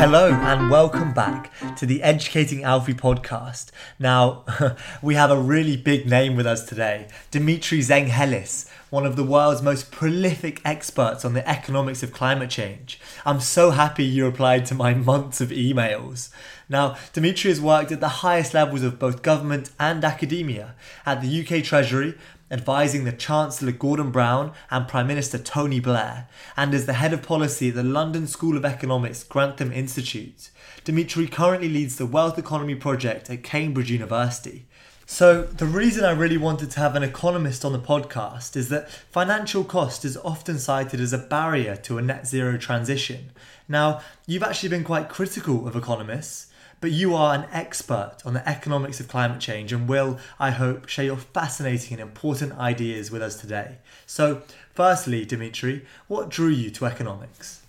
Hello and welcome back to the Educating Alfie podcast. Now, we have a really big name with us today Dimitri Zenghelis, one of the world's most prolific experts on the economics of climate change. I'm so happy you replied to my months of emails. Now, Dimitri has worked at the highest levels of both government and academia at the UK Treasury advising the Chancellor Gordon Brown and Prime Minister Tony Blair, and is the head of policy at the London School of Economics Grantham Institute. Dimitri currently leads the Wealth Economy Project at Cambridge University. So, the reason I really wanted to have an economist on the podcast is that financial cost is often cited as a barrier to a net zero transition. Now, you've actually been quite critical of economists, but you are an expert on the economics of climate change and will, I hope, share your fascinating and important ideas with us today. So, firstly, Dimitri, what drew you to economics?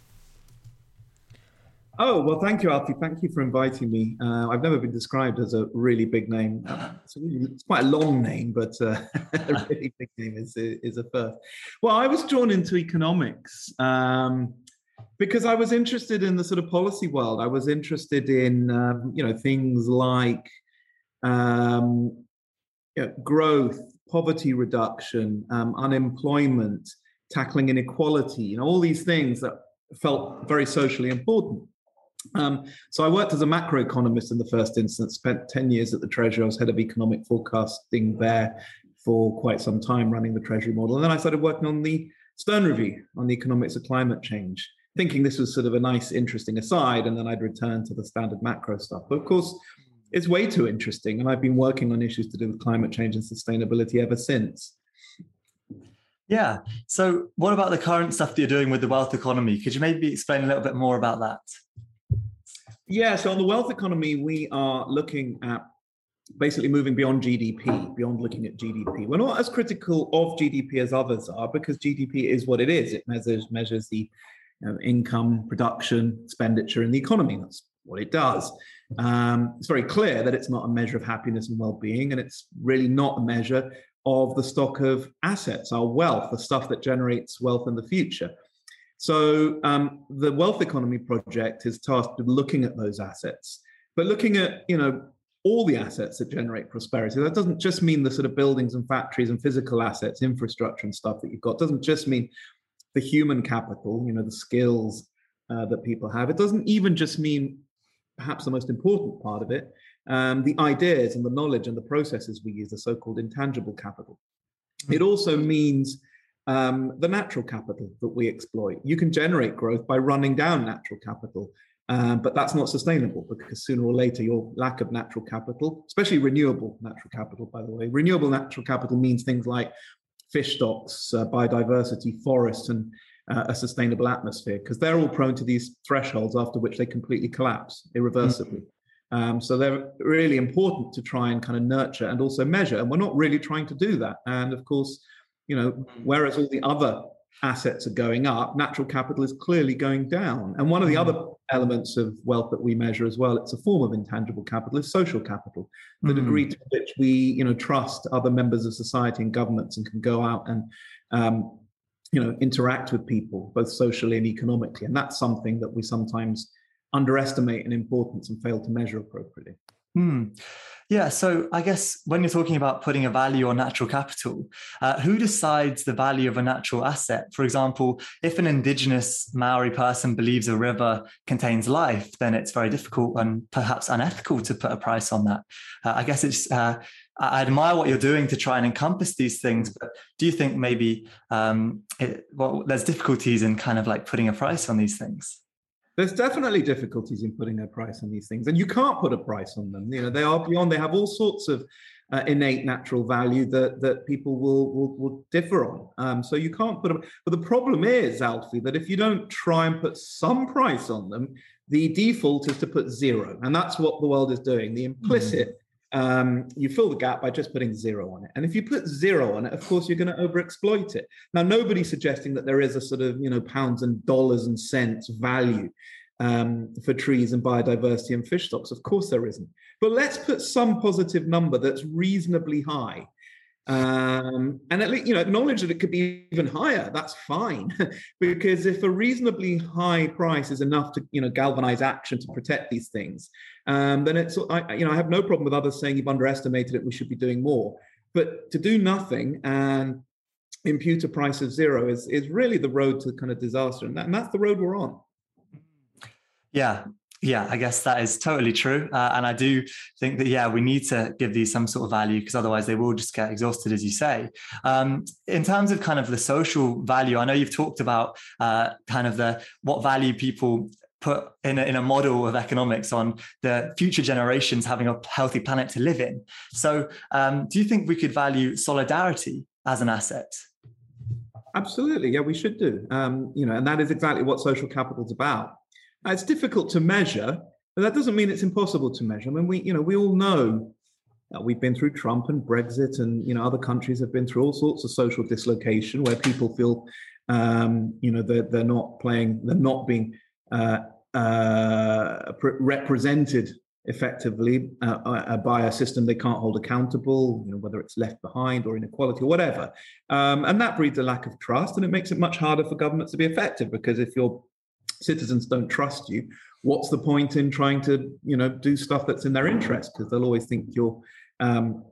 Oh, well, thank you, Alfie. Thank you for inviting me. Uh, I've never been described as a really big name. It's, really, it's quite a long name, but uh, a really big name is, is a first. Well, I was drawn into economics. Um, because I was interested in the sort of policy world. I was interested in um, you know things like um, you know, growth, poverty reduction, um, unemployment, tackling inequality, you know all these things that felt very socially important. Um, so I worked as a macroeconomist in the first instance. Spent ten years at the Treasury. I was head of economic forecasting there for quite some time, running the Treasury model, and then I started working on the Stern Review on the economics of climate change thinking this was sort of a nice, interesting aside, and then I'd return to the standard macro stuff. But of course, it's way too interesting, and I've been working on issues to do with climate change and sustainability ever since. Yeah. So, what about the current stuff that you're doing with the wealth economy? Could you maybe explain a little bit more about that? Yeah. So, on the wealth economy, we are looking at basically moving beyond GDP, beyond looking at GDP. We're not as critical of GDP as others are because GDP is what it is. It measures measures the you know, income, production, expenditure in the economy. That's what it does. Um, it's very clear that it's not a measure of happiness and well-being, and it's really not a measure of the stock of assets, our wealth, the stuff that generates wealth in the future. So um, the Wealth Economy Project is tasked with looking at those assets, but looking at you know all the assets that generate prosperity. That doesn't just mean the sort of buildings and factories and physical assets, infrastructure and stuff that you've got. It doesn't just mean the human capital, you know, the skills uh, that people have. It doesn't even just mean perhaps the most important part of it, um, the ideas and the knowledge and the processes we use, the so-called intangible capital. Hmm. It also means um, the natural capital that we exploit. You can generate growth by running down natural capital, um, but that's not sustainable because sooner or later your lack of natural capital, especially renewable natural capital, by the way, renewable natural capital means things like fish stocks, uh, biodiversity, forests, and uh, a sustainable atmosphere, because they're all prone to these thresholds after which they completely collapse irreversibly. Mm-hmm. Um, so they're really important to try and kind of nurture and also measure. And we're not really trying to do that. And of course, you know, mm-hmm. whereas all the other assets are going up, natural capital is clearly going down. And one of the mm. other elements of wealth that we measure as well, it's a form of intangible capital, is social capital. The mm. degree to which we, you know, trust other members of society and governments and can go out and um, you know, interact with people, both socially and economically. And that's something that we sometimes underestimate in importance and fail to measure appropriately. Hmm. Yeah, so I guess when you're talking about putting a value on natural capital, uh, who decides the value of a natural asset? For example, if an indigenous Maori person believes a river contains life, then it's very difficult and perhaps unethical to put a price on that. Uh, I guess it's. Uh, I admire what you're doing to try and encompass these things, but do you think maybe um, it, well, there's difficulties in kind of like putting a price on these things? There's definitely difficulties in putting a price on these things and you can't put a price on them. You know they are beyond they have all sorts of uh, innate natural value that that people will will, will differ on. Um, so you can't put them but the problem is alfie that if you don't try and put some price on them the default is to put zero and that's what the world is doing. The implicit mm um, you fill the gap by just putting zero on it. And if you put zero on it, of course, you're going to overexploit it. Now, nobody's suggesting that there is a sort of, you know, pounds and dollars and cents value um, for trees and biodiversity and fish stocks. Of course, there isn't. But let's put some positive number that's reasonably high. Um, and at least you know acknowledge that it could be even higher that's fine. Because if a reasonably high price is enough to you know galvanize action to protect these things um, then it's I, you know i have no problem with others saying you've underestimated it we should be doing more. But to do nothing and impute a price of zero is is really the road to kind of disaster and, that, and that's the road we're on. Yeah yeah, I guess that is totally true. Uh, and I do think that, yeah, we need to give these some sort of value because otherwise they will just get exhausted, as you say. Um, in terms of kind of the social value, I know you've talked about uh, kind of the what value people put in a, in a model of economics on the future generations having a healthy planet to live in. So, um, do you think we could value solidarity as an asset? Absolutely, yeah, we should do. Um, you know, and that is exactly what social capital is about. Now, it's difficult to measure, but that doesn't mean it's impossible to measure. I mean, we, you know, we all know we've been through Trump and Brexit, and you know, other countries have been through all sorts of social dislocation where people feel, um, you know, they're they're not playing, they're not being uh, uh, represented effectively uh, uh, by a system they can't hold accountable, you know, whether it's left behind or inequality or whatever. Um, and that breeds a lack of trust, and it makes it much harder for governments to be effective because if your citizens don't trust you, what's the point in trying to, you know, do stuff that's in their interest? Because they'll always think you're, um,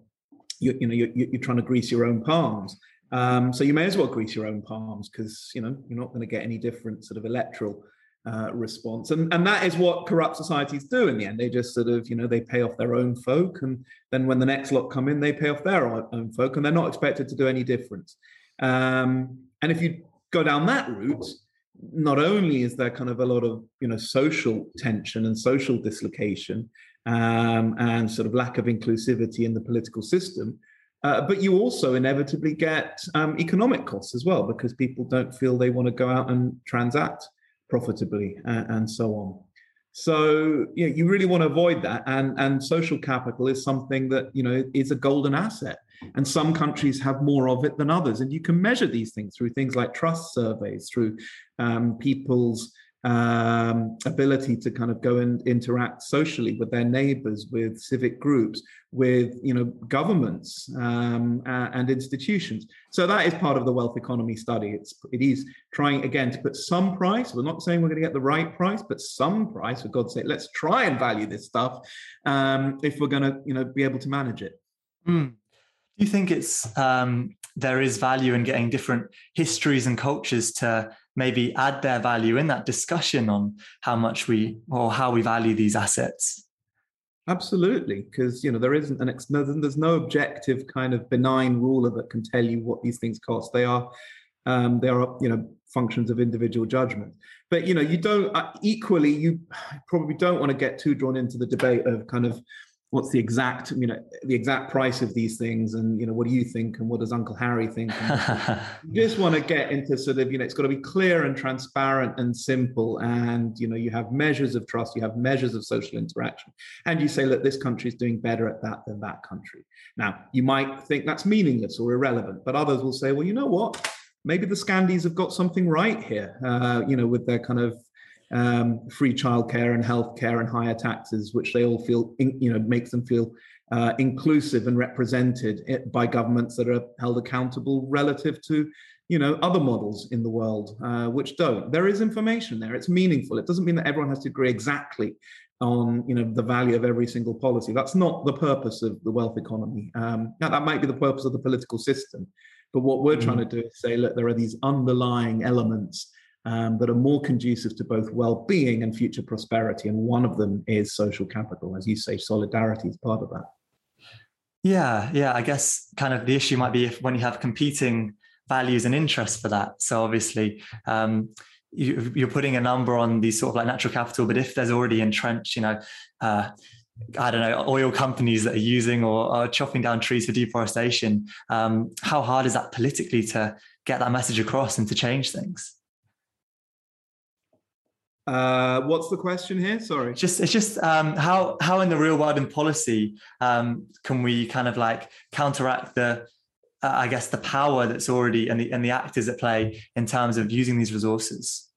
you, you know, you're, you're trying to grease your own palms. Um, so you may as well grease your own palms because you know you're not going to get any different sort of electoral uh, response. And, and that is what corrupt societies do in the end. They just sort of, you know, they pay off their own folk. And then when the next lot come in, they pay off their own folk and they're not expected to do any difference. Um, and if you go down that route, not only is there kind of a lot of, you know, social tension and social dislocation um, and sort of lack of inclusivity in the political system, uh, but you also inevitably get um, economic costs as well because people don't feel they want to go out and transact profitably and, and so on. So you, know, you really want to avoid that, and and social capital is something that you know is a golden asset, and some countries have more of it than others, and you can measure these things through things like trust surveys, through um, people's um, ability to kind of go and interact socially with their neighbors, with civic groups, with you know governments um, uh, and institutions. So that is part of the wealth economy study. It's it is trying again to put some price. We're not saying we're going to get the right price, but some price. For God's sake, let's try and value this stuff um, if we're going to you know be able to manage it. Mm. You think it's um, there is value in getting different histories and cultures to maybe add their value in that discussion on how much we or how we value these assets? Absolutely because you know there isn't an ex- there's no objective kind of benign ruler that can tell you what these things cost. They are um, they are you know functions of individual judgment. But you know you don't uh, equally you probably don't want to get too drawn into the debate of kind of what's the exact you know the exact price of these things? And you know what do you think? And what does uncle harry think? You just want to get into sort of you know it's got to be clear and transparent and simple. And you know you have measures of trust you have measures of social interaction. And you say look this country is doing better at that than that country. Now you might think that's meaningless or irrelevant but others will say well you know what? Maybe the Scandis have got something right here uh, you know with their kind of um, free childcare and healthcare and higher taxes, which they all feel, you know, makes them feel uh, inclusive and represented by governments that are held accountable relative to, you know, other models in the world uh, which don't. There is information there. It's meaningful. It doesn't mean that everyone has to agree exactly on you know the value of every single policy. That's not the purpose of the wealth economy. Um, now that might be the purpose of the political system, but what we're mm. trying to do is say, look, there are these underlying elements um, that are more conducive to both well-being and future prosperity. And one of them is social capital, as you say, solidarity is part of that. Yeah, yeah. I guess kind of the issue might be if when you have competing values and interests for that. So obviously, um, you, are putting a number on these sort of like natural capital, but if there's already entrenched, you know, uh, I don't know, oil companies that are using or are chopping down trees for deforestation, um, how hard is that politically to get that message across and to change things? Uh, what's the question here? Sorry. Just it's just um, how how in the real world in policy um, can we kind of like counteract the uh, I guess the power that's already and the and the actors at play in terms of using these resources.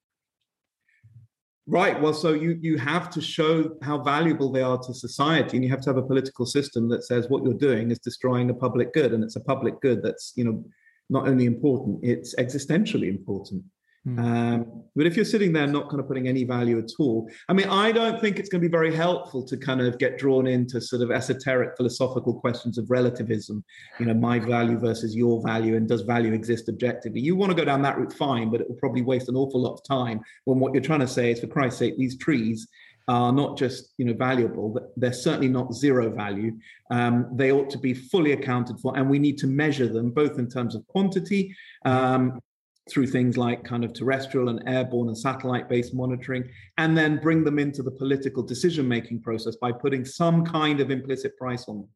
Right. Well, so you you have to show how valuable they are to society, and you have to have a political system that says what you're doing is destroying a public good, and it's a public good that's you know not only important, it's existentially important. Mm. Um, but if you're sitting there not kind of putting any value at all, I mean, I don't think it's going to be very helpful to kind of get drawn into sort of esoteric philosophical questions of relativism, you know, my value versus your value, and does value exist objectively? You want to go down that route, fine, but it will probably waste an awful lot of time when what you're trying to say is, for Christ's sake, these trees are not just you know valuable they're certainly not zero value um, they ought to be fully accounted for and we need to measure them both in terms of quantity um, through things like kind of terrestrial and airborne and satellite based monitoring, and then bring them into the political decision making process by putting some kind of implicit price on them.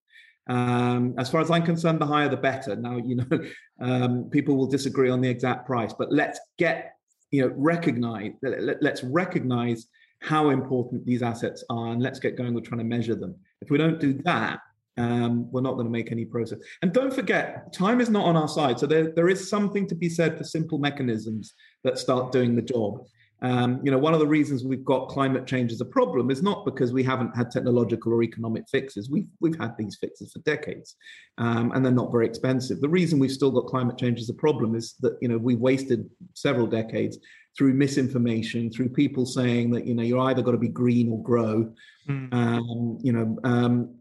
Um, as far as I'm concerned, the higher the better. Now, you know, um, people will disagree on the exact price, but let's get, you know, recognize, let, let's recognize how important these assets are and let's get going with trying to measure them. If we don't do that, um, we're not going to make any progress. And don't forget, time is not on our side. So there, there is something to be said for simple mechanisms that start doing the job. Um, you know, one of the reasons we've got climate change as a problem is not because we haven't had technological or economic fixes. We've we've had these fixes for decades, um, and they're not very expensive. The reason we've still got climate change as a problem is that you know we've wasted several decades through misinformation, through people saying that you know you're either got to be green or grow. Mm. Um, you know, um,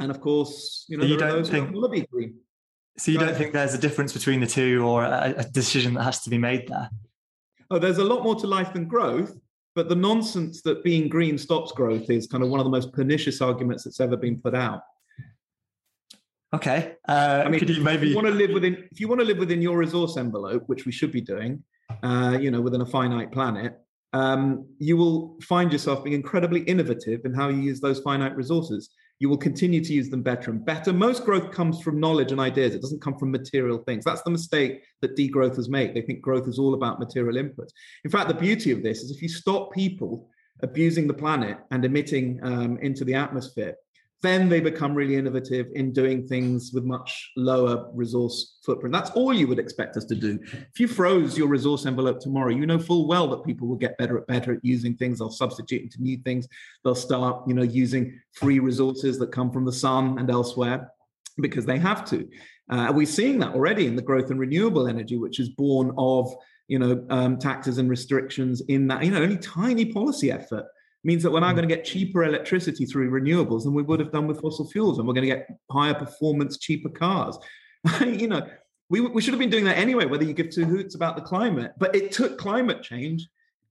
and of course, you know, you don't think, will be green. So you don't think there's a difference between the two or a, a decision that has to be made there? Oh, there's a lot more to life than growth. But the nonsense that being green stops growth is kind of one of the most pernicious arguments that's ever been put out. Okay. Uh, I mean, could you maybe if you want to live within if you want to live within your resource envelope, which we should be doing, uh, you know, within a finite planet, um, you will find yourself being incredibly innovative in how you use those finite resources you will continue to use them better and better. Most growth comes from knowledge and ideas. It doesn't come from material things. That's the mistake that degrowthers make. They think growth is all about material inputs. In fact, the beauty of this is if you stop people abusing the planet and emitting um, into the atmosphere, then they become really innovative in doing things with much lower resource footprint. That's all you would expect us to do. If you froze your resource envelope tomorrow, you know full well that people will get better at better at using things. They'll substitute into new things. They'll start, you know, using free resources that come from the sun and elsewhere because they have to. Uh, we're seeing that already in the growth in renewable energy, which is born of you know um, taxes and restrictions in that you know only tiny policy effort means that we're now going to get cheaper electricity through renewables than we would have done with fossil fuels, and we're going to get higher performance, cheaper cars. you know, we, we should have been doing that anyway, whether you give two hoots about the climate. But it took climate change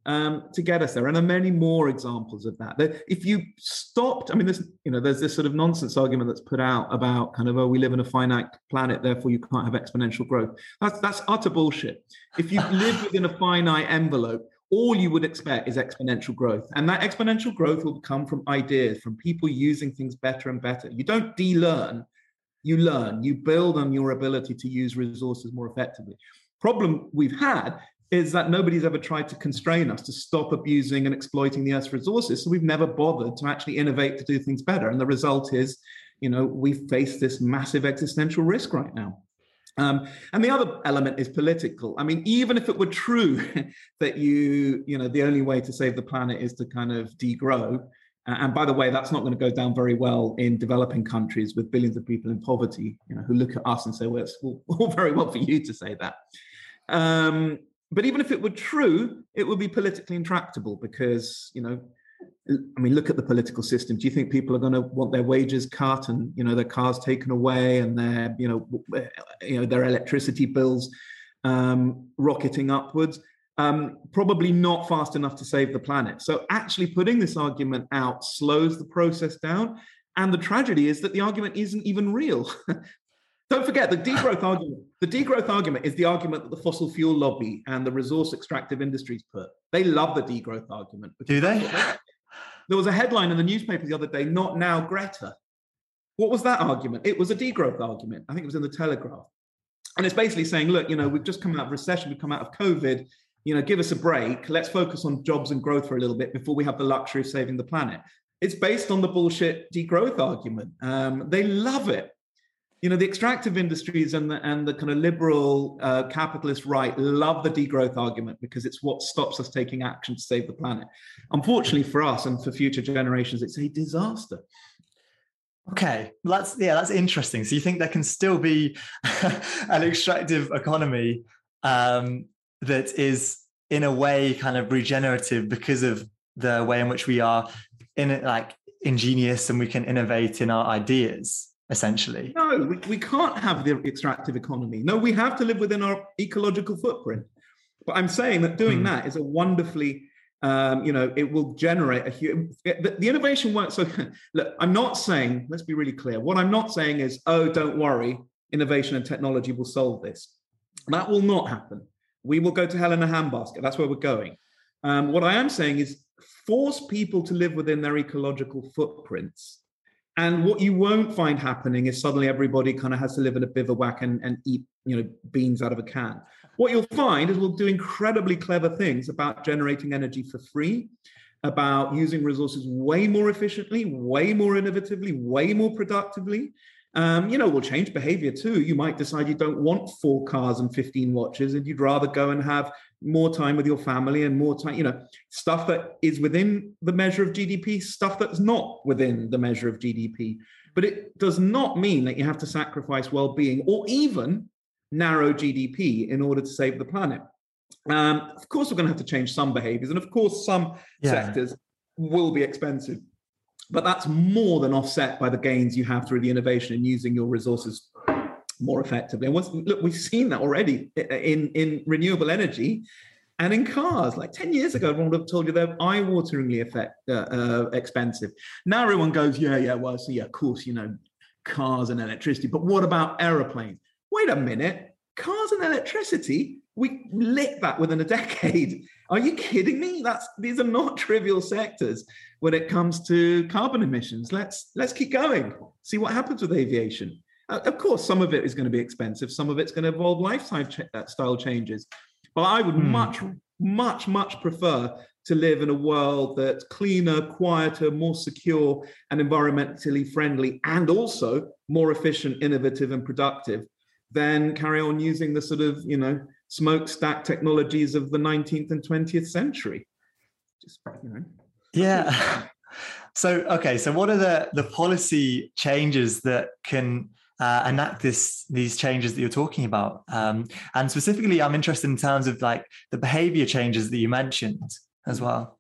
um, to get us there, and there are many more examples of that. that. If you stopped, I mean, there's you know, there's this sort of nonsense argument that's put out about kind of oh, we live in a finite planet, therefore you can't have exponential growth. That's that's utter bullshit. If you live within a finite envelope, all you would expect is exponential growth. And that exponential growth will come from ideas, from people using things better and better. You don't de-learn, you learn, you build on your ability to use resources more effectively. Problem we've had is that nobody's ever tried to constrain us to stop abusing and exploiting the earth's resources. So we've never bothered to actually innovate to do things better. And the result is, you know, we face this massive existential risk right now. Um, and the other element is political. I mean, even if it were true that you, you know, the only way to save the planet is to kind of degrow, and by the way, that's not going to go down very well in developing countries with billions of people in poverty, you know, who look at us and say, well, it's all, all very well for you to say that. Um, but even if it were true, it would be politically intractable because, you know, I mean, look at the political system. Do you think people are going to want their wages cut and you know their cars taken away and their you know you know their electricity bills um, rocketing upwards? Um, probably not fast enough to save the planet. So actually, putting this argument out slows the process down. And the tragedy is that the argument isn't even real. Don't forget the degrowth argument. The degrowth argument is the argument that the fossil fuel lobby and the resource extractive industries put. They love the degrowth argument. Do they? There was a headline in the newspaper the other day, not now Greta. What was that argument? It was a degrowth argument. I think it was in the Telegraph. And it's basically saying, look, you know, we've just come out of recession, we've come out of COVID, you know, give us a break. Let's focus on jobs and growth for a little bit before we have the luxury of saving the planet. It's based on the bullshit degrowth argument. Um, they love it. You know the extractive industries and the and the kind of liberal uh, capitalist right love the degrowth argument because it's what stops us taking action to save the planet. Unfortunately for us and for future generations, it's a disaster. Okay, that's yeah, that's interesting. So you think there can still be an extractive economy um, that is in a way kind of regenerative because of the way in which we are in it like ingenious and we can innovate in our ideas essentially. No, we, we can't have the extractive economy. No, we have to live within our ecological footprint. But I'm saying that doing hmm. that is a wonderfully um, you know, it will generate a huge. The, the innovation works. So, look, I'm not saying. Let's be really clear. What I'm not saying is, oh, don't worry, innovation and technology will solve this. That will not happen. We will go to hell in a handbasket. That's where we're going. Um, what I am saying is, force people to live within their ecological footprints and what you won't find happening is suddenly everybody kind of has to live in a bivouac and, and eat, you know, beans out of a can. What you'll find is we'll do incredibly clever things about generating energy for free, about using resources way more efficiently, way more innovatively, way more productively. Um, you know, we'll change behavior too. You might decide you don't want four cars and 15 watches and you'd rather go and have more time with your family and more time, you know, stuff that is within the measure of GDP, stuff that's not within the measure of GDP. But it does not mean that you have to sacrifice well being or even narrow GDP in order to save the planet. Um, of course, we're going to have to change some behaviors. And of course, some yeah. sectors will be expensive but that's more than offset by the gains you have through the innovation and using your resources more effectively. And look, we've seen that already in, in renewable energy and in cars. Like 10 years ago, everyone would have told you they're eye-wateringly effect, uh, uh, expensive. Now everyone goes, yeah, yeah, well, so yeah, of course, you know, cars and electricity. But what about aeroplanes? Wait a minute, cars and electricity, we lit that within a decade. Are you kidding me? That's these are not trivial sectors when it comes to carbon emissions. Let's let's keep going. See what happens with aviation. Uh, of course, some of it is going to be expensive. Some of it's going to involve lifestyle uh, style changes. But I would hmm. much, much, much prefer to live in a world that's cleaner, quieter, more secure, and environmentally friendly, and also more efficient, innovative, and productive than carry on using the sort of you know smokestack technologies of the 19th and 20th century. Just you know. Yeah. So okay, so what are the the policy changes that can uh, enact this these changes that you're talking about? Um, and specifically, I'm interested in terms of like the behavior changes that you mentioned as well.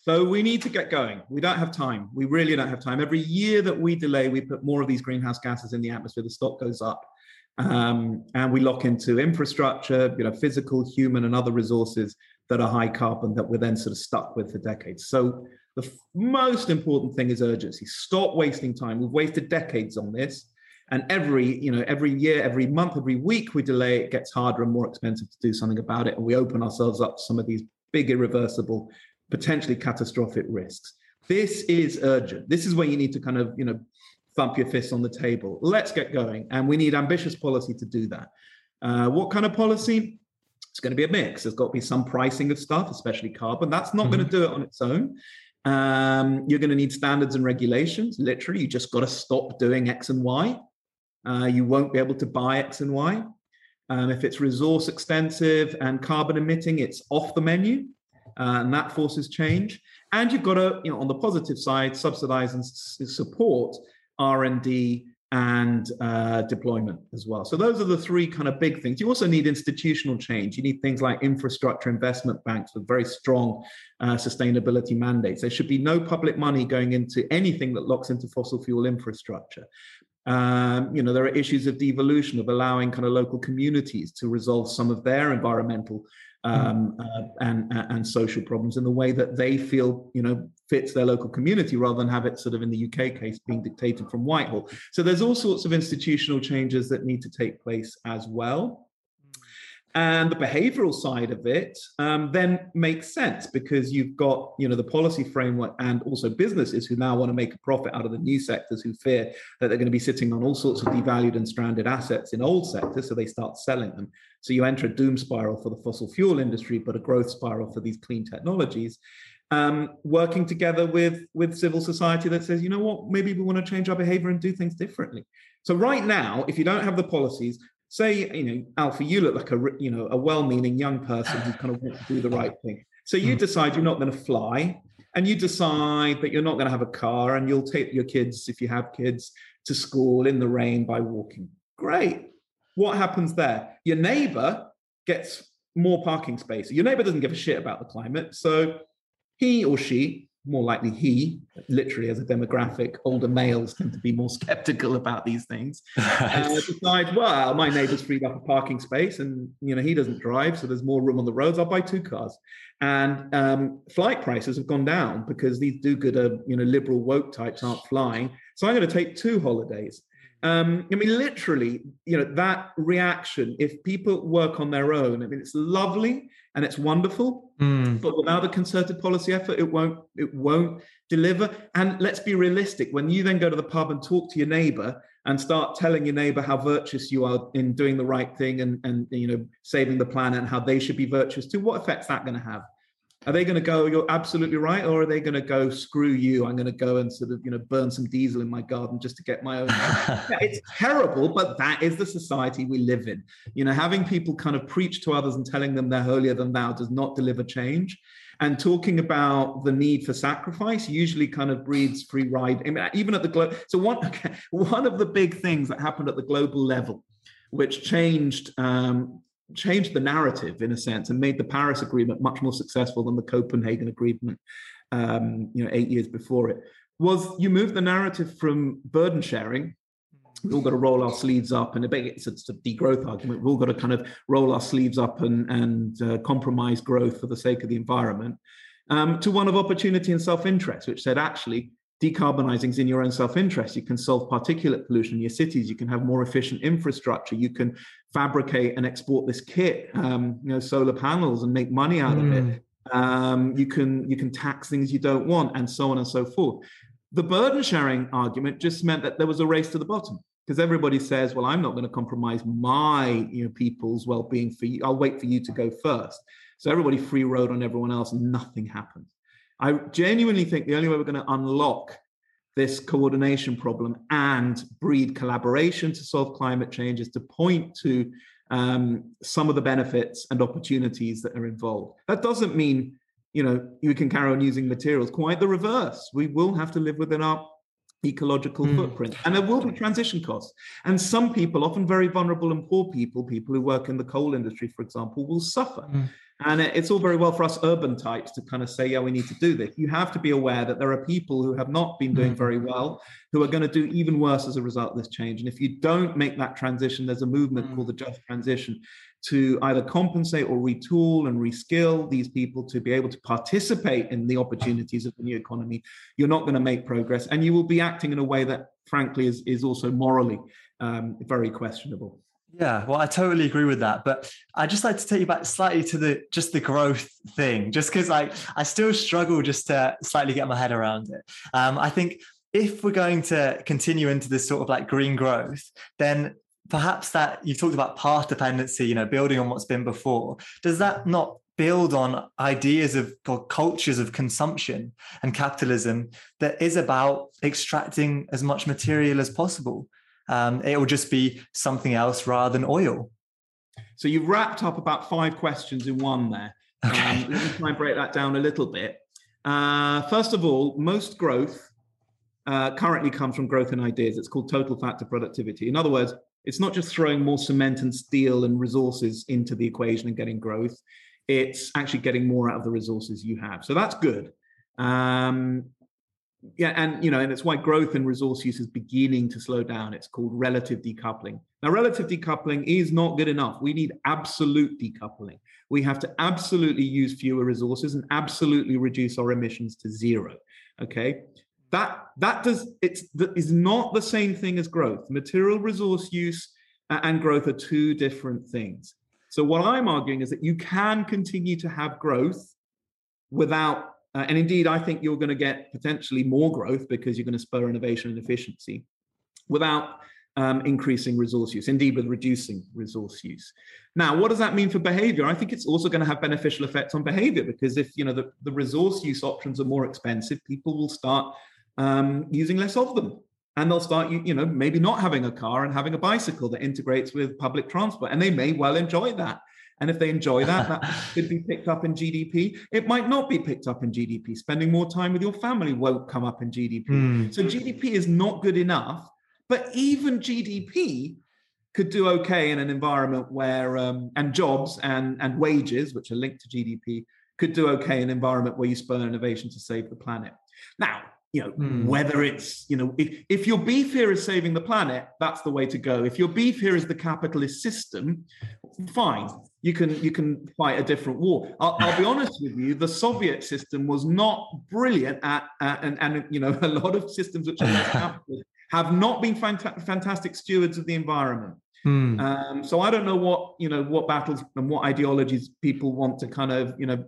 So we need to get going. We don't have time. We really don't have time. Every year that we delay, we put more of these greenhouse gases in the atmosphere. The stock goes up. Um, and we lock into infrastructure, you know, physical, human, and other resources that are high carbon that we're then sort of stuck with for decades. So the f- most important thing is urgency. Stop wasting time. We've wasted decades on this, and every you know every year, every month, every week we delay, it gets harder and more expensive to do something about it, and we open ourselves up to some of these big, irreversible, potentially catastrophic risks. This is urgent. This is where you need to kind of you know thump your fists on the table. Let's get going. And we need ambitious policy to do that. Uh, what kind of policy? It's going to be a mix. There's got to be some pricing of stuff, especially carbon. That's not mm-hmm. going to do it on its own. Um, you're going to need standards and regulations. Literally, you just got to stop doing X and Y. Uh, you won't be able to buy X and Y. Um, if it's resource extensive and carbon emitting, it's off the menu, uh, and that forces change. And you've got to, you know, on the positive side, subsidize and s- support R&D, and uh, deployment as well. So those are the three kind of big things. You also need institutional change. You need things like infrastructure investment banks with very strong uh, sustainability mandates. There should be no public money going into anything that locks into fossil fuel infrastructure. Um, you know, there are issues of devolution, of allowing kind of local communities to resolve some of their environmental um, uh, and and social problems in the way that they feel you know fits their local community rather than have it sort of in the UK case being dictated from Whitehall. So there's all sorts of institutional changes that need to take place as well. And the behavioral side of it um, then makes sense because you've got you know the policy framework and also businesses who now want to make a profit out of the new sectors who fear that they're going to be sitting on all sorts of devalued and stranded assets in old sectors, so they start selling them. So you enter a doom spiral for the fossil fuel industry, but a growth spiral for these clean technologies. Um, working together with with civil society that says, you know what, maybe we want to change our behavior and do things differently. So right now, if you don't have the policies, say you know Alfie you look like a you know a well-meaning young person who kind of wants to do the right thing. So you mm. decide you're not going to fly, and you decide that you're not going to have a car, and you'll take your kids if you have kids to school in the rain by walking. Great. What happens there? Your neighbor gets more parking space. Your neighbor doesn't give a shit about the climate, so he or she more likely he, literally as a demographic, older males tend to be more skeptical about these things. uh, decides, well, my neighbour's freed up a parking space, and you know he doesn't drive, so there's more room on the roads. I'll buy two cars. And um, flight prices have gone down because these do-gooder, you know, liberal woke types aren't flying. So I'm going to take two holidays. Um, I mean, literally, you know, that reaction, if people work on their own, I mean, it's lovely and it's wonderful, mm. but without a concerted policy effort, it won't, it won't deliver. And let's be realistic. When you then go to the pub and talk to your neighbor and start telling your neighbor how virtuous you are in doing the right thing and, and you know, saving the planet and how they should be virtuous too, what effect's that going to have? Are they going to go, you're absolutely right? Or are they going to go, screw you, I'm going to go and sort of, you know, burn some diesel in my garden just to get my own? yeah, it's terrible, but that is the society we live in. You know, having people kind of preach to others and telling them they're holier than thou does not deliver change. And talking about the need for sacrifice usually kind of breeds free ride. I mean, even at the globe. So one, okay, one of the big things that happened at the global level, which changed um, changed the narrative in a sense and made the Paris Agreement much more successful than the Copenhagen Agreement, um, you know, eight years before it, was you move the narrative from burden sharing. We've all got to roll our sleeves up, and it's a, it's a degrowth argument. We've all got to kind of roll our sleeves up and, and uh, compromise growth for the sake of the environment, um, to one of opportunity and self interest, which said actually decarbonizing is in your own self-interest. You can solve particulate pollution in your cities. You can have more efficient infrastructure. You can fabricate and export this kit, um, you know, solar panels, and make money out mm. of it. Hmm. Um, you can you can tax things you don't want, and so on and so forth. The burden sharing argument just meant that there was a race to the bottom because everybody says, "Well, I'm not going to compromise my you know people's well-being for you. I'll wait for you to go first. So everybody free rode on everyone else, and nothing happened. I genuinely think the only way we're going to unlock this coordination problem and breed collaboration to solve climate change is to point to um, some of the benefits and opportunities that are involved. That doesn't mean you know you can carry on using materials. Quite the reverse. We will have to live within our ecological mm. footprint and there will be transition costs and some people often very vulnerable and poor people people who work in the coal industry for example will suffer mm. And it's all very well for us urban types to kind of say, yeah, we need to do this. You have to be aware that there are people who have not been doing mm. very well, who are going to do even worse as a result of this change. And if you don't make that transition, there's a movement mm. called the just transition to either compensate or retool and reskill these people to be able to participate in the opportunities of the new economy. You're not going to make progress. And you will be acting in a way that, frankly, is, is also morally um, very questionable. Yeah, well, I totally agree with that. But I just like to take you back slightly to the just the growth thing, just because like I still struggle just to slightly get my head around it. Um, I think if we're going to continue into this sort of like green growth, then perhaps that you've talked about path dependency, you know, building on what's been before. Does that not build on ideas of or cultures of consumption and capitalism that is about extracting as much material as possible? Um, it will just be something else rather than oil. So you've wrapped up about five questions in one there. Okay. Um, let me try and break that down a little bit. Uh, first of all, most growth uh, currently comes from growth in ideas. It's called total factor productivity. In other words, it's not just throwing more cement and steel and resources into the equation and getting growth. It's actually getting more out of the resources you have. So that's good. Um, yeah, and you know, and it's why growth in resource use is beginning to slow down. It's called relative decoupling. Now, relative decoupling is not good enough. We need absolute decoupling. We have to absolutely use fewer resources and absolutely reduce our emissions to zero. Okay, that that does it's that is not the same thing as growth. Material resource use and growth are two different things. So, what I'm arguing is that you can continue to have growth without uh, and indeed, I think you're going to get potentially more growth because you're going to spur innovation and efficiency without um, increasing resource use, indeed, with reducing resource use. Now, what does that mean for behavior? I think it's also going to have beneficial effects on behavior because if you know the, the resource use options are more expensive, people will start um, using less of them. and they'll start you, you know maybe not having a car and having a bicycle that integrates with public transport and they may well enjoy that and if they enjoy that that could be picked up in gdp it might not be picked up in gdp spending more time with your family won't come up in gdp mm. so gdp is not good enough but even gdp could do okay in an environment where um, and jobs and and wages which are linked to gdp could do okay in an environment where you spur innovation to save the planet. Now you know mm. whether it's you know if, if your beef here is saving the planet that's the way to go. If your beef here is the capitalist system fine you can you can fight a different war i'll, I'll be honest with you the soviet system was not brilliant at, at and, and you know a lot of systems which are have not been fanta- fantastic stewards of the environment mm. um, so i don't know what you know what battles and what ideologies people want to kind of you know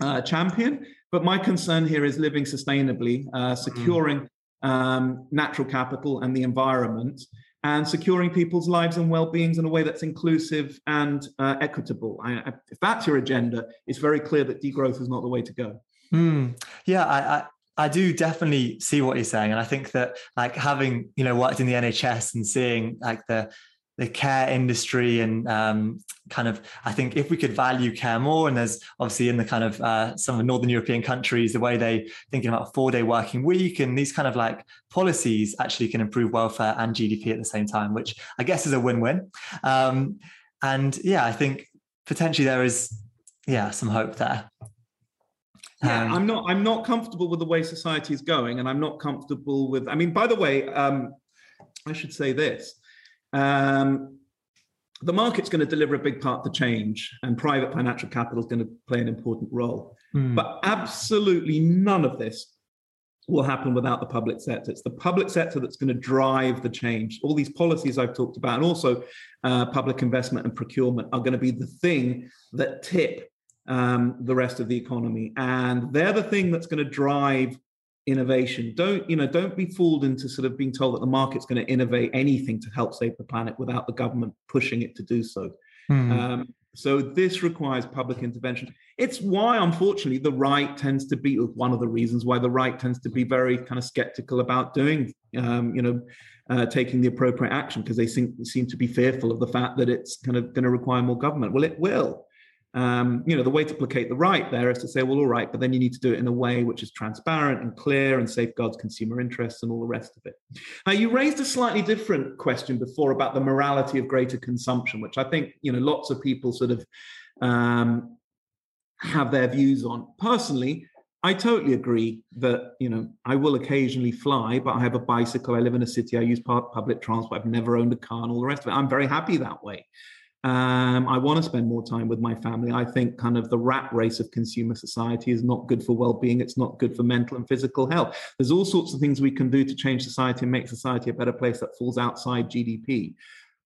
uh, champion. But my concern here is living sustainably, uh, securing mm. um, natural capital and the environment, and securing people's lives and well-beings in a way that's inclusive and uh, equitable. I, I, if that's your agenda, it's very clear that degrowth is not the way to go. Mm. Yeah, I, I do definitely see what you're saying, and I think that like having you know worked in the NHS and seeing like the the care industry and um, kind of i think if we could value care more and there's obviously in the kind of uh, some of northern european countries the way they thinking about a four day working week and these kind of like policies actually can improve welfare and gdp at the same time which i guess is a win-win um, and yeah i think potentially there is yeah some hope there yeah, um, I'm not. I'm not comfortable with the way society is going, and I'm not comfortable with. I mean, by the way, um, I should say this um, the market's going to deliver a big part of the change, and private financial capital is going to play an important role. Mm. But absolutely none of this will happen without the public sector. It's the public sector that's going to drive the change. All these policies I've talked about, and also uh, public investment and procurement, are going to be the thing that tip um, the rest of the economy. And they're the thing that's going to drive innovation. Don't you know? Don't be fooled into sort of being told that the market's going to innovate anything to help save the planet without the government pushing it to do so. Mm. Um, so this requires public intervention. It's why, unfortunately, the right tends to be one of the reasons why the right tends to be very kind of skeptical about doing, um, you know, uh, taking the appropriate action because they seem, seem to be fearful of the fact that it's kind of going to require more government. Well, it will. Um, you know, the way to placate the right there is to say, well, all right, but then you need to do it in a way which is transparent and clear and safeguards consumer interests and all the rest of it. Now, you raised a slightly different question before about the morality of greater consumption, which I think, you know, lots of people sort of um, have their views on. Personally, I totally agree that, you know, I will occasionally fly, but I have a bicycle. I live in a city. I use public transport. I've never owned a car and all the rest of it. I'm very happy that way. Um, I want to spend more time with my family. I think kind of the rat race of consumer society is not good for well-being. It's not good for mental and physical health. There's all sorts of things we can do to change society and make society a better place that falls outside GDP.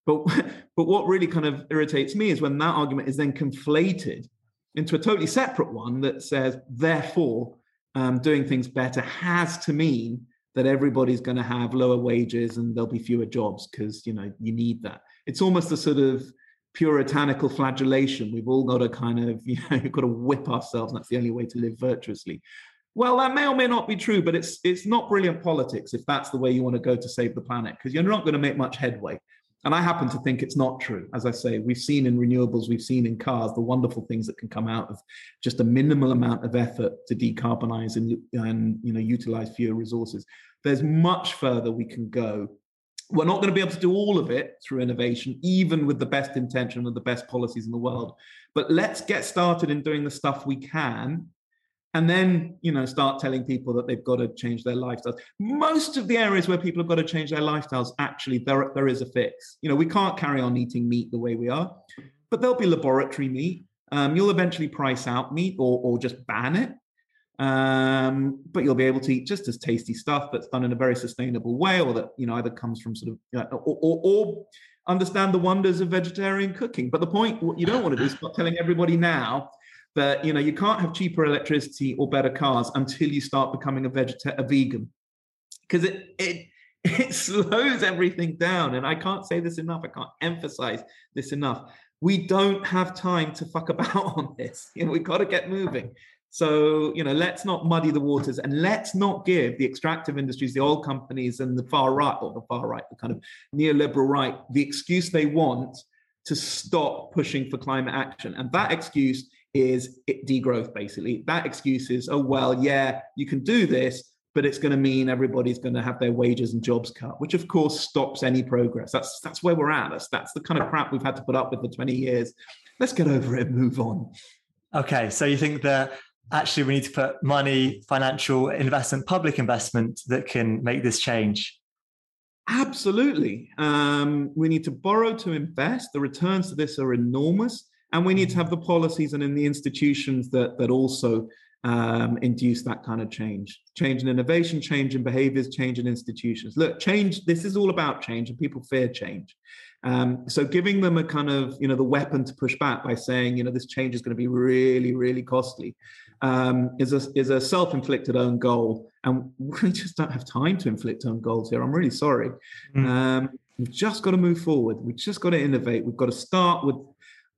But but what really kind of irritates me is when that argument is then conflated into a totally separate one that says, therefore, um, doing things better has to mean that everybody's going to have lower wages and there'll be fewer jobs because you know you need that. It's almost a sort of puritanical flagellation. We've all got to kind of, you know, got to whip ourselves. That's the only way to live virtuously. Well, that may or may not be true, but it's it's not brilliant politics if that's the way you want to go to save the planet, because you're not going to make much headway. And I happen to think it's not true. As I say, we've seen in renewables, we've seen in cars the wonderful things that can come out of just a minimal amount of effort to decarbonize and, and you know utilize fewer resources. There's much further we can go we're not going to be able to do all of it through innovation, even with the best intention and the best policies in the world. But let's get started in doing the stuff we can and then you know start telling people that they've got to change their lifestyles. Most of the areas where people have got to change their lifestyles actually there, there is a fix. You know we can't carry on eating meat the way we are but there'll be laboratory meat. Um, you'll eventually price out meat or, or just ban it um, but you'll be able to eat just as tasty stuff that's done in a very sustainable way, or that you know either comes from sort of you know, or, or, or, understand the wonders of vegetarian cooking. But the point what you don't want to do is start telling everybody now that you know you can't have cheaper electricity or better cars until you start becoming a vegeta- a vegan, because it it it slows everything down. And I can't say this enough. I can't emphasize this enough. We don't have time to fuck about on this. You know, we've got to get moving. So, you know, let's not muddy the waters and let's not give the extractive industries, the oil companies, and the far right, or the far right, the kind of neoliberal right, the excuse they want to stop pushing for climate action. And that excuse is degrowth, basically. That excuse is, oh, well, yeah, you can do this, but it's going to mean everybody's going to have their wages and jobs cut, which of course stops any progress. That's that's where we're at. That's that's the kind of crap we've had to put up with for 20 years. Let's get over it and move on. Okay, so you think that actually we need to put money, financial investment, public investment that can make this change? Absolutely. Um, we need to borrow to invest. The returns to this are enormous. And we need to have the policies and in the institutions that, that also um, induce that kind of change. Change in innovation, change in behaviors, change in institutions. Look, change, this is all about change and people fear change. Um, so giving them a kind of, you know, the weapon to push back by saying, you know, this change is going to be really, really costly um, is, a, is a self-inflicted own goal. And we just don't have time to inflict own goals here. I'm really sorry. Mm. Um, we've just got to move forward. We've just got to innovate. We've got to start with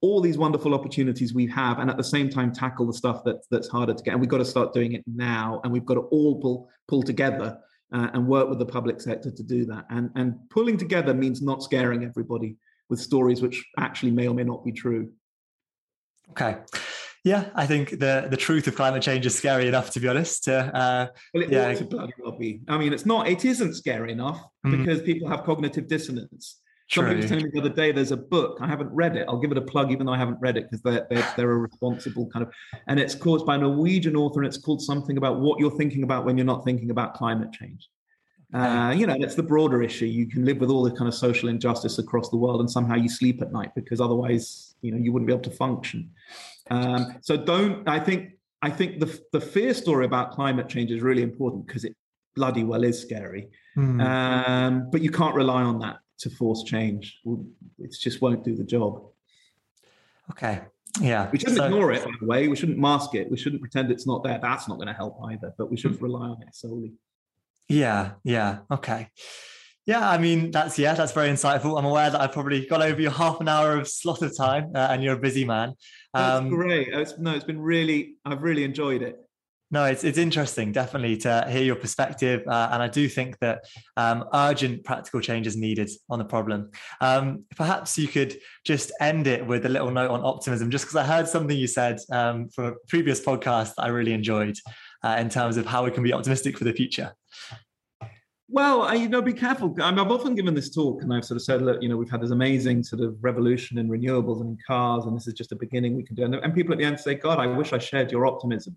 all these wonderful opportunities we have and at the same time tackle the stuff that, that's harder to get and we've got to start doing it now and we've got to all pull, pull together uh, and work with the public sector to do that and, and pulling together means not scaring everybody with stories which actually may or may not be true okay yeah, I think the the truth of climate change is scary enough, to be honest. Uh, well, it yeah. ought to bloody well be. I mean, it's not. It isn't scary enough mm. because people have cognitive dissonance. True. Somebody was telling me the other day there's a book. I haven't read it. I'll give it a plug, even though I haven't read it, because they're, they're, they're a responsible kind of. And it's caused by a Norwegian author, and it's called something about what you're thinking about when you're not thinking about climate change. Uh, you know, it's the broader issue. You can live with all the kind of social injustice across the world, and somehow you sleep at night because otherwise, you know, you wouldn't be able to function. Um, so don't. I think. I think the the fear story about climate change is really important because it bloody well is scary. Mm. Um, but you can't rely on that to force change. It just won't do the job. Okay. Yeah. We shouldn't so, ignore it, by the way. We shouldn't mask it. We shouldn't pretend it's not there. That's not going to help either, but we shouldn't rely on it solely. Yeah. Yeah. Okay. Yeah, I mean that's yeah, that's very insightful. I'm aware that I've probably got over your half an hour of slot of time, uh, and you're a busy man. Um, that's great. It's, no, it's been really, I've really enjoyed it. No, it's it's interesting, definitely to hear your perspective, uh, and I do think that um, urgent practical change is needed on the problem. Um, perhaps you could just end it with a little note on optimism, just because I heard something you said um, from a previous podcast that I really enjoyed uh, in terms of how we can be optimistic for the future. Well, I, you know, be careful. I have often given this talk, and I've sort of said, look, you know, we've had this amazing sort of revolution in renewables and in cars, and this is just a beginning we can do. And, and people at the end say, God, I wish I shared your optimism.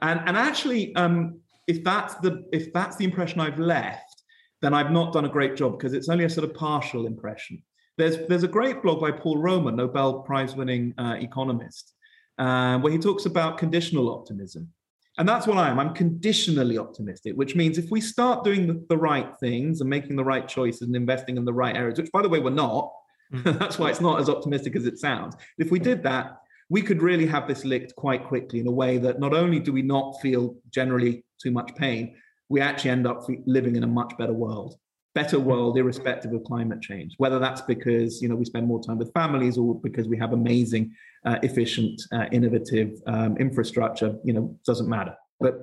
And and actually, um, if that's the if that's the impression I've left, then I've not done a great job because it's only a sort of partial impression. There's there's a great blog by Paul Romer, Nobel Prize winning uh, economist, uh, where he talks about conditional optimism. And that's what I am. I'm conditionally optimistic, which means if we start doing the, the right things and making the right choices and investing in the right areas, which by the way, we're not, mm. that's why it's not as optimistic as it sounds. If we did that, we could really have this licked quite quickly in a way that not only do we not feel generally too much pain, we actually end up living in a much better world better world irrespective of climate change whether that's because you know we spend more time with families or because we have amazing uh, efficient uh, innovative um, infrastructure you know doesn't matter but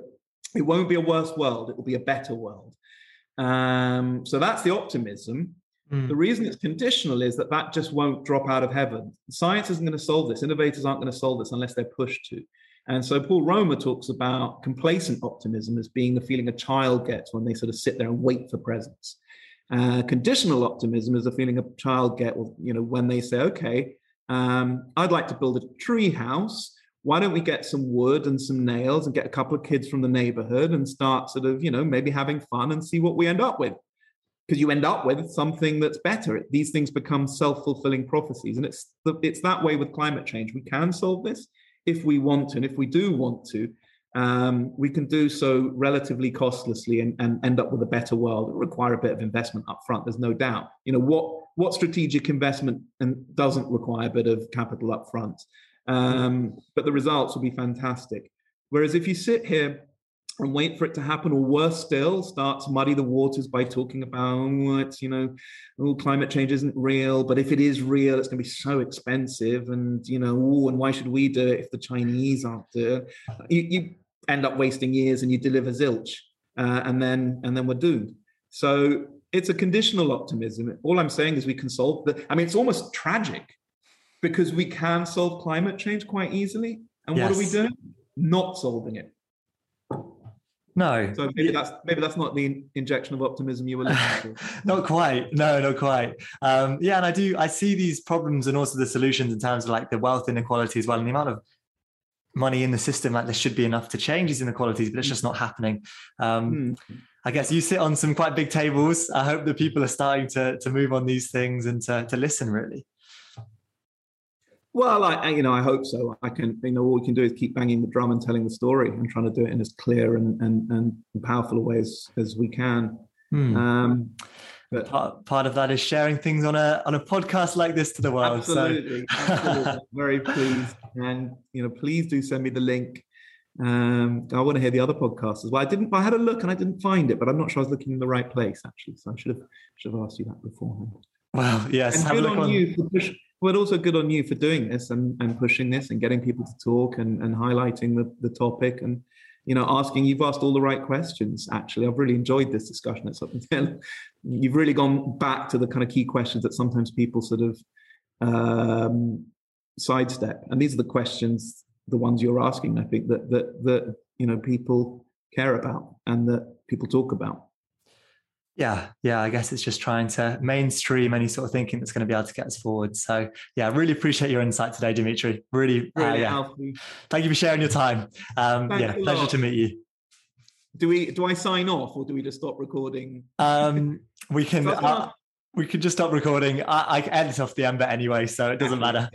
it won't be a worse world it will be a better world um, so that's the optimism Mm. The reason it's conditional is that that just won't drop out of heaven. Science isn't going to solve this. Innovators aren't going to solve this unless they're pushed to. And so Paul Romer talks about complacent optimism as being the feeling a child gets when they sort of sit there and wait for presents. Uh, conditional optimism is a feeling a child get, you know, when they say, "Okay, um, I'd like to build a tree house. Why don't we get some wood and some nails and get a couple of kids from the neighborhood and start sort of, you know, maybe having fun and see what we end up with?" because you end up with something that's better. These things become self-fulfilling prophecies, and it's the, it's that way with climate change. We can solve this if we want to, and if we do want to, um, we can do so relatively costlessly and, and end up with a better world. It require a bit of investment up front. There's no doubt. You know what what strategic investment and doesn't require a bit of capital up front, um, but the results will be fantastic. Whereas if you sit here and wait for it to happen, or worse still, start to muddy the waters by talking about oh, it's you know, oh, climate change isn't real, but if it is real, it's going to be so expensive, and you know, oh, and why should we do it if the Chinese aren't doing it? You, you end up wasting years, and you deliver zilch, uh, and then and then we're doomed. So it's a conditional optimism. All I'm saying is we can solve the. I mean, it's almost tragic because we can solve climate change quite easily, and yes. what are we doing? Not solving it. No. So maybe that's maybe that's not the injection of optimism you were looking for. not quite. No, not quite. Um, yeah, and I do. I see these problems and also the solutions in terms of like the wealth inequality as well, and the amount of money in the system. Like there should be enough to change these inequalities, but it's just not happening. Um, hmm. I guess you sit on some quite big tables. I hope that people are starting to to move on these things and to to listen really. Well, I, you know, I hope so. I can, you know, all we can do is keep banging the drum and telling the story and trying to do it in as clear and and, and powerful a way as, as we can. Hmm. Um, but part, part of that is sharing things on a on a podcast like this to the world. Absolutely, so. absolutely. very pleased, and you know, please do send me the link. Um, I want to hear the other podcasts as well. I didn't. I had a look and I didn't find it, but I'm not sure I was looking in the right place actually. So I should have should have asked you that beforehand. Wow. Yes. And good on, on you for push, but also good on you for doing this and, and pushing this and getting people to talk and, and highlighting the, the topic and you know asking you've asked all the right questions actually. I've really enjoyed this discussion it's something you've really gone back to the kind of key questions that sometimes people sort of um, sidestep. And these are the questions the ones you're asking i think that that that you know people care about and that people talk about yeah yeah i guess it's just trying to mainstream any sort of thinking that's going to be able to get us forward. So yeah really appreciate your insight today dimitri. Really, uh, yeah. thank you for sharing your time. Um, yeah pleasure to meet you. Do we do i sign off or do we just stop recording? Um, we can uh, we can just stop recording. I, I edit off the ember anyway so it doesn't matter.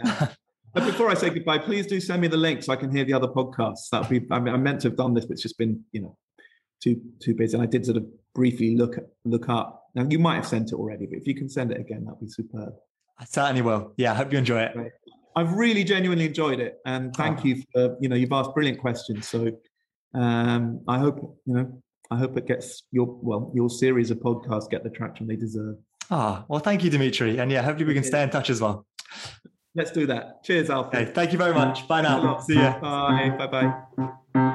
But before I say goodbye, please do send me the link so I can hear the other podcasts. That would be. I, mean, I meant to have done this, but it's just been, you know, too too busy. And I did sort of briefly look look up. Now you might have sent it already, but if you can send it again, that'd be superb. I certainly will. Yeah, I hope you enjoy it. Great. I've really genuinely enjoyed it, and thank oh. you for you know you've asked brilliant questions. So um, I hope you know I hope it gets your well your series of podcasts get the traction they deserve. Ah, oh, well, thank you, Dimitri, and yeah, hopefully we can stay in touch as well. Let's do that. Cheers, Alfie. Okay, thank you very much. Bye now. See you. Bye. Bye. Bye.